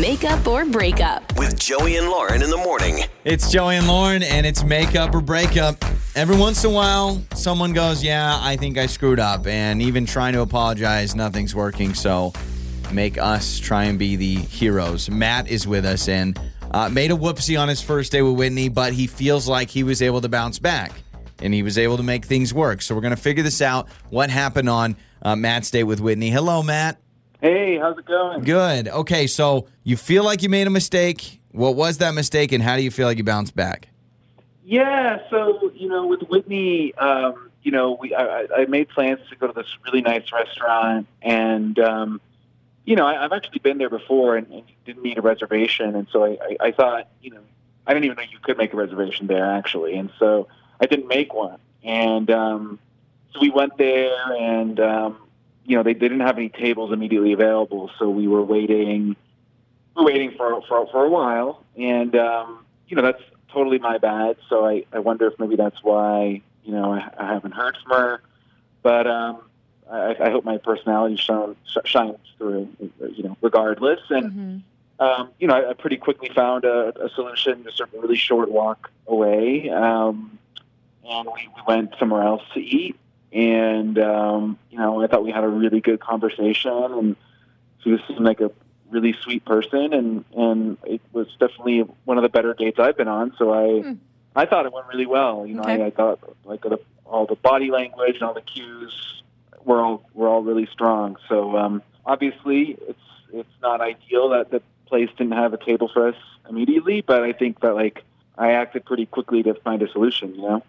Makeup or breakup. With Joey and Lauren in the morning. It's Joey and Lauren, and it's makeup or breakup. Every once in a while, someone goes, Yeah, I think I screwed up. And even trying to apologize, nothing's working. So make us try and be the heroes. Matt is with us and uh, made a whoopsie on his first day with Whitney, but he feels like he was able to bounce back and he was able to make things work. So we're going to figure this out what happened on uh, Matt's day with Whitney. Hello, Matt. Hey, how's it going? Good. Okay, so you feel like you made a mistake. What was that mistake, and how do you feel like you bounced back? Yeah, so you know, with Whitney, um, you know, we I, I made plans to go to this really nice restaurant, and um, you know, I, I've actually been there before and, and didn't need a reservation, and so I, I, I thought, you know, I didn't even know you could make a reservation there actually, and so I didn't make one, and um, so we went there, and um, you know, they, they didn't have any tables immediately available, so we were waiting, we were waiting for for for a while, and um, you know, that's totally my bad. So I, I wonder if maybe that's why you know I, I haven't heard from her. But um, I, I hope my personality shone, sh- shines through, you know, regardless. And um, you know, I, I pretty quickly found a, a solution, just a really short walk away, um, and we, we went somewhere else to eat. And um, you know, I thought we had a really good conversation, and she just seemed like a really sweet person, and and it was definitely one of the better dates I've been on. So I I thought it went really well. You know, Okay. I, I thought like the, all the body language and all the cues were all were all really strong. So um, obviously, it's it's not ideal that the place didn't have a table for us immediately, but I think that like I acted pretty quickly to find a solution. You know.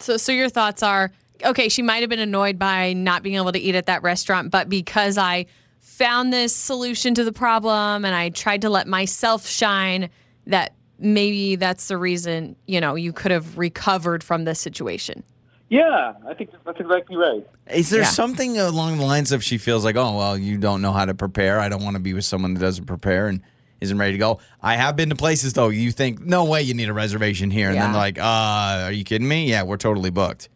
So, so your thoughts are okay. She might have been annoyed by not being able to eat at that restaurant, but because I found this solution to the problem and I tried to let myself shine, that maybe that's the reason you know you could have recovered from this situation. Yeah, I think that's exactly right. Is there Yeah. something along the lines of she feels like, oh, well, you don't know how to prepare. I don't want to be with someone that doesn't prepare and isn't ready to go. I have been to places, though, you think, no way you need a reservation here. And then Yeah. they're like, uh, are you kidding me? Yeah, we're totally booked.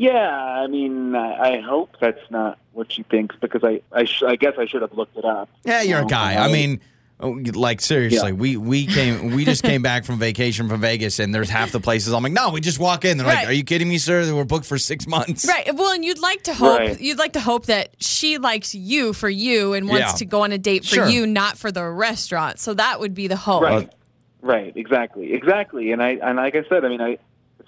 Yeah, I mean, I, I hope that's not what she thinks because I I, sh- I guess I should have looked it up. Yeah, you're a um, guy. I mean, oh, like seriously, Yeah. we we came we just came back from vacation from Vegas, and there's half the places. I'm like, no, we just walk in. They're like, are you kidding me, sir? They were booked for six months. Right. Well, and you'd like to hope Right. you'd like to hope that she likes you for you and wants Yeah. to go on a date for Sure. you, not for the restaurant. So that would be the hope. Right. Right. Exactly. Exactly. And I and like I said, I mean, I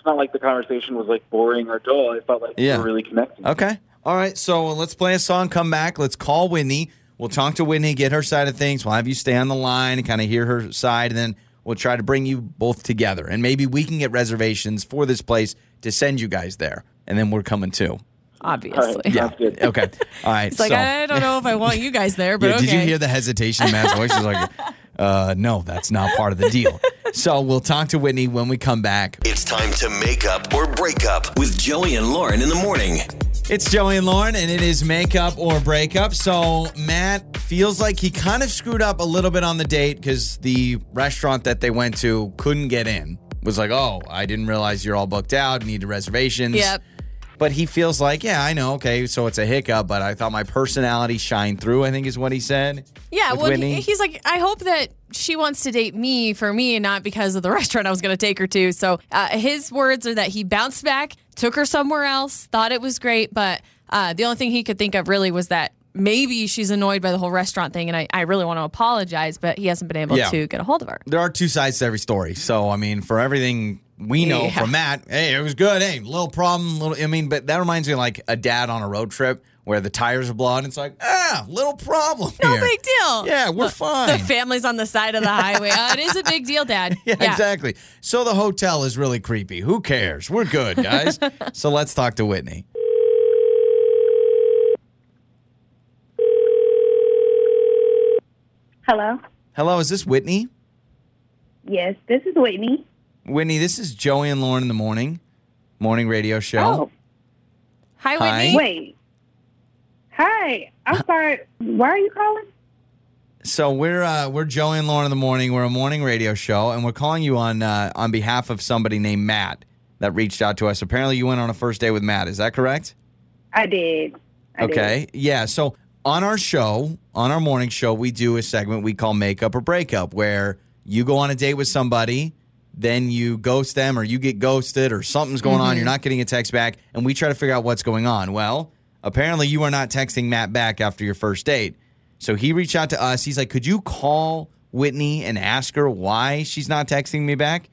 it's not like the conversation was like boring or dull. I felt like Yeah. we were really connecting. Okay. All right. So let's play a song. Come back. Let's call Whitney. We'll talk to Whitney, get her side of things. We'll have you stay on the line and kind of hear her side, and then we'll try to bring you both together. And maybe we can get reservations for this place to send you guys there, and then we're coming too. Obviously. All right. Sounds good. Okay. All right. It's like so, I don't know if I want you guys there, but Yeah, okay. Did you hear the hesitation in Matt's voice? He's like, uh, no, that's not part of the deal. So we'll talk to Whitney when we come back. It's time to make up or break up with Joey and Lauren in the morning. It's Joey and Lauren, and it is make up or breakup. So Matt feels like he kind of screwed up a little bit on the date because the restaurant that they went to couldn't get in. Was like, oh, I didn't realize you're all booked out, needed reservations. Yep. But he feels like, yeah, I know, okay, so it's a hiccup, but I thought my personality shined through, I think is what he said. Yeah, well, he, he's like, I hope that she wants to date me for me and not because of the restaurant I was going to take her to. So uh, his words are that he bounced back, took her somewhere else, thought it was great, but uh, the only thing he could think of really was that maybe she's annoyed by the whole restaurant thing, and I, I really want to apologize, but he hasn't been able Yeah. to get a hold of her. there are two sides to every story. So I mean, for everything we know Yeah. from Matt, hey, it was good. Hey, little problem, little. I mean, but that reminds me of like a dad on a road trip where the tires are blown. It's like, ah, little problem No here. big deal. Yeah, we're fine. The family's on the side of the highway. Uh, it is a big deal, Dad. yeah, exactly. So the hotel is really creepy. Who cares? We're good, guys. so let's talk to Whitney. Hello. Hello, is this Whitney? Yes, this is Whitney. Whitney, this is Joey and Lauren in the morning, morning radio show. Oh, Hi, Hi. Whitney. wait. Hi. I'm sorry. Why are you calling? So we're uh, we're Joey and Lauren in the morning. We're a morning radio show, and we're calling you on uh, on behalf of somebody named Matt that reached out to us. Apparently, you went on a first date with Matt. Is that correct? I did. I did. okay. Yeah. So on our show, on our morning show, we do a segment we call Makeup or Breakup, where you go on a date with somebody, then you ghost them, or you get ghosted, or something's going on, mm-hmm. you're not getting a text back, and we try to figure out what's going on. Well, apparently you are not texting Matt back after your first date. So he reached out to us. He's like, Could you call Whitney and ask her why she's not texting me back?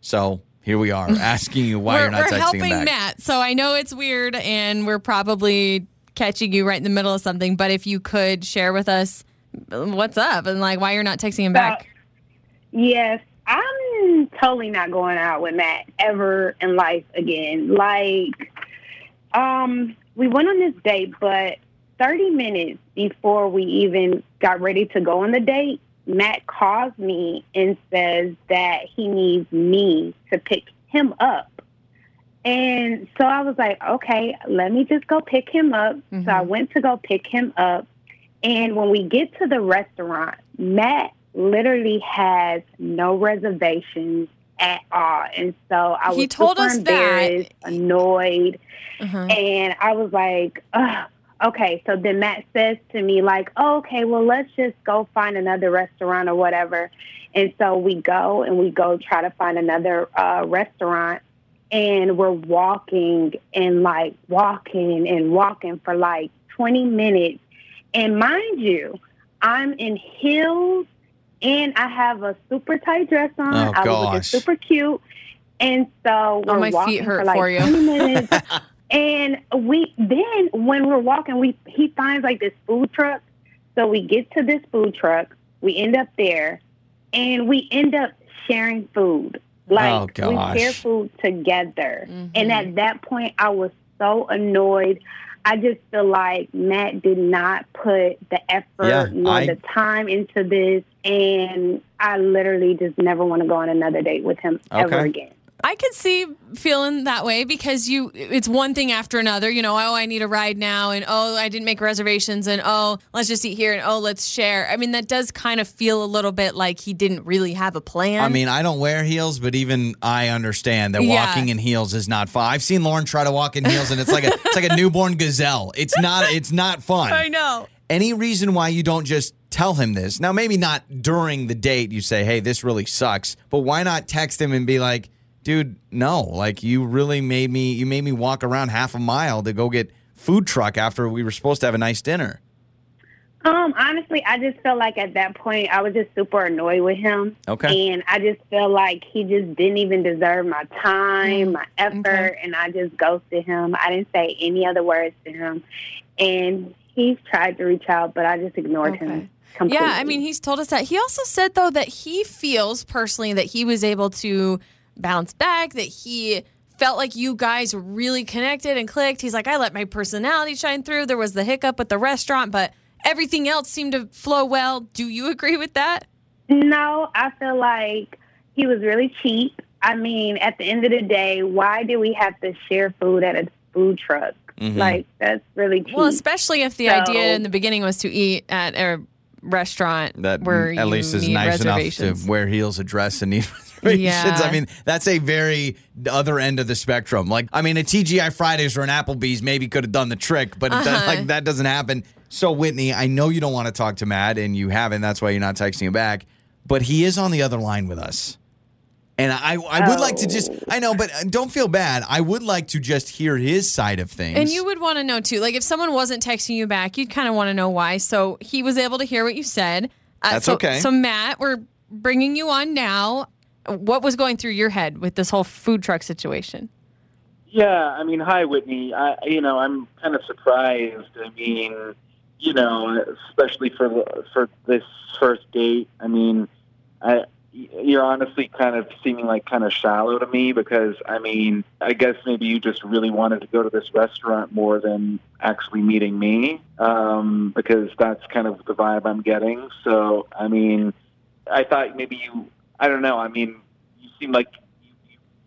So here we are asking you why we're you're not we're texting helping back. Matt, so I know it's weird, and we're probably catching you right in the middle of something. But if you could share with us what's up and like why you're not texting him back. Yes, I'm totally not going out with Matt ever in life again. Like, um, we went on this date, but 30 minutes before we even got ready to go on the date, Matt calls me and says that he needs me to pick him up. And so I was like, okay, let me just go pick him up. So I went to go pick him up. And when we get to the restaurant, Matt literally has no reservations at all. And so I was He told us that. embarrassed, annoyed. Uh-huh. And I was like, Ugh. okay. So then Matt says to me, like, oh, okay, well, let's just go find another restaurant or whatever. And so we go and we go try to find another uh, restaurant. And we're walking and like walking and walking for like 20 minutes. And mind you, I'm in heels and I have a super tight dress on. Oh, I was looking gosh. super cute. And so oh, we're Oh, my feet walking hurt for like for you. 20 minutes. and we then when we're walking, we he finds like this food truck. So we get to this food truck. We end up there, and we end up sharing food. Like Oh, we gosh. share food together. Mm-hmm. And at that point, I was so annoyed. I just feel like Matt did not put the effort Yeah, nor I- the time into this, and I literally just never want to go on another date with him ever again. I could see feeling that way because you it's one thing after another, you know, oh I need a ride now and oh I didn't make reservations and oh let's just eat here and oh let's share. I mean that does kind of feel a little bit like he didn't really have a plan. I mean, I don't wear heels, but even I understand that Yeah. walking in heels is not fun. I've seen Lauren try to walk in heels, and it's like a it's like a newborn gazelle. It's not it's not fun. I know. Any reason why you don't just tell him this? Now, maybe not during the date. You say, "Hey, this really sucks," but why not text him and be like, "Dude, no, like you really made me you made me walk around half a mile to go get food truck after we were supposed to have a nice dinner." Um, honestly, I just felt like at that point I was just super annoyed with him. Okay. And I just felt like he just didn't even deserve my time, my effort, okay. and I just ghosted him. I didn't say any other words to him. And he's tried to reach out, but I just ignored Okay. him completely. Yeah, I mean, he's told us that. He also said, though, that he feels personally that he was able to bounce back, that he felt like you guys really connected and clicked. He's like, I let my personality shine through. There was the hiccup with the restaurant, but everything else seemed to flow well. Do you agree with that? No, I feel like he was really cheap. I mean, at the end of the day, why do we have to share food at a food truck? Mhm. Like, that's really cheap. Well, especially if the So- idea in the beginning was to eat at a restaurant that where at you least is nice enough reservations. to wear heels, a dress, and need reservations. Yeah. I mean, that's a very other end of the spectrum. Like, I mean, a TGI Fridays or an Applebee's maybe could have done the trick, but it does- Uh-huh. like that doesn't happen. So, Whitney, I know you don't want to talk to Matt, and you haven't. That's why you're not texting him back. But he is on the other line with us. And I, I would like to just, I know, but uh, don't feel bad. I would like to just hear his side of things. And you would want to know too. Like if someone wasn't texting you back, you'd kind of want to know why. So he was able to hear what you said. Uh, That's so, okay. So Matt, we're bringing you on now. What was going through your head with this whole food truck situation? Yeah, I mean, hi, Whitney. I, you know, I'm kind of surprised. I mean, you know, especially for for this first date. I mean, I you're honestly kind of seeming like kind of shallow to me because I mean, I guess maybe you just really wanted to go to this restaurant more than actually meeting me um, because that's kind of the vibe I'm getting. So, I mean, I thought maybe you. I don't know. I mean, you seem like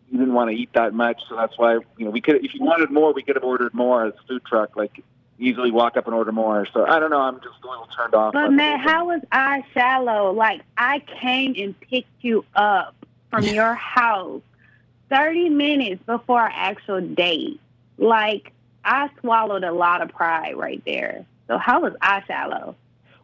you didn't want to eat that much, so that's why you know we could. If you wanted more, we could have ordered more at the food truck. Like easily walk up and order more. So I don't know. I'm just a little turned off. But man, how was I shallow? Like I came and picked you up from your house thirty minutes before our actual date. Like I swallowed a lot of pride right there. So how was I shallow?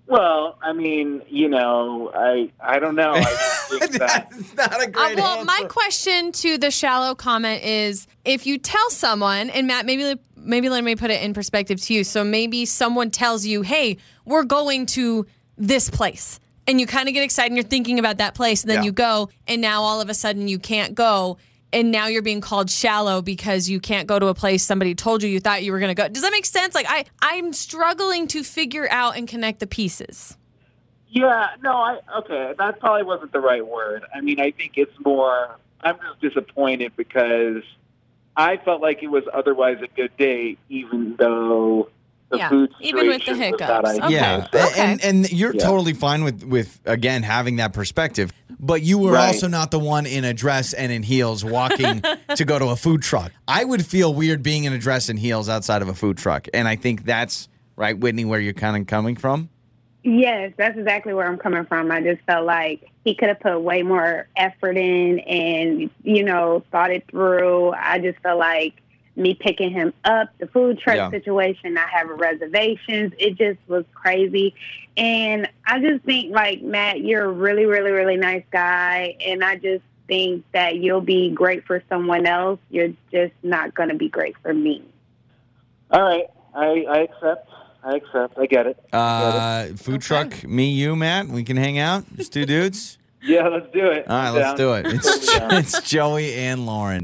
Well, I mean, you know, I I don't know. I just that That's not a Uh, great well, my question to the shallow comment is if you tell someone, and Matt, maybe maybe let me put it in perspective to you. So maybe someone tells you, "Hey, we're going to this place," and you kind of get excited and you're thinking about that place, and then Yeah. you go, and now all of a sudden you can't go. And now you're being called shallow because you can't go to a place somebody told you you thought you were going to go. Does that make sense? Like I, I'm struggling to figure out and connect the pieces. Yeah, no, I okay. That probably wasn't the right word. I mean, I think it's more. I'm just disappointed because I felt like it was otherwise a good day even though the Yeah, food even with the hiccups. that Okay. Yeah, Okay. and and you're Yeah. totally fine with with again having that perspective. But you were Right. also not the one in a dress and in heels walking to go to a food truck. I would feel weird being in a dress and heels outside of a food truck, and I think that's right, Whitney, where you're kind of coming from. Yes, that's exactly where I'm coming from. I just felt like he could have put way more effort in and, you know, thought it through. I just felt like me picking him up, the food truck Yeah. situation, not having reservations, it just was crazy. And I just think, like, Matt, you're a really, really, really nice guy. And I just think that you'll be great for someone else. You're just not going to be great for me. All right, I, I accept. I accept. I get it. Uh, food truck, me, you, Matt. We can hang out. Just two dudes. Yeah, let's do it. All right, let's do it. It's it's Joey and Lauren.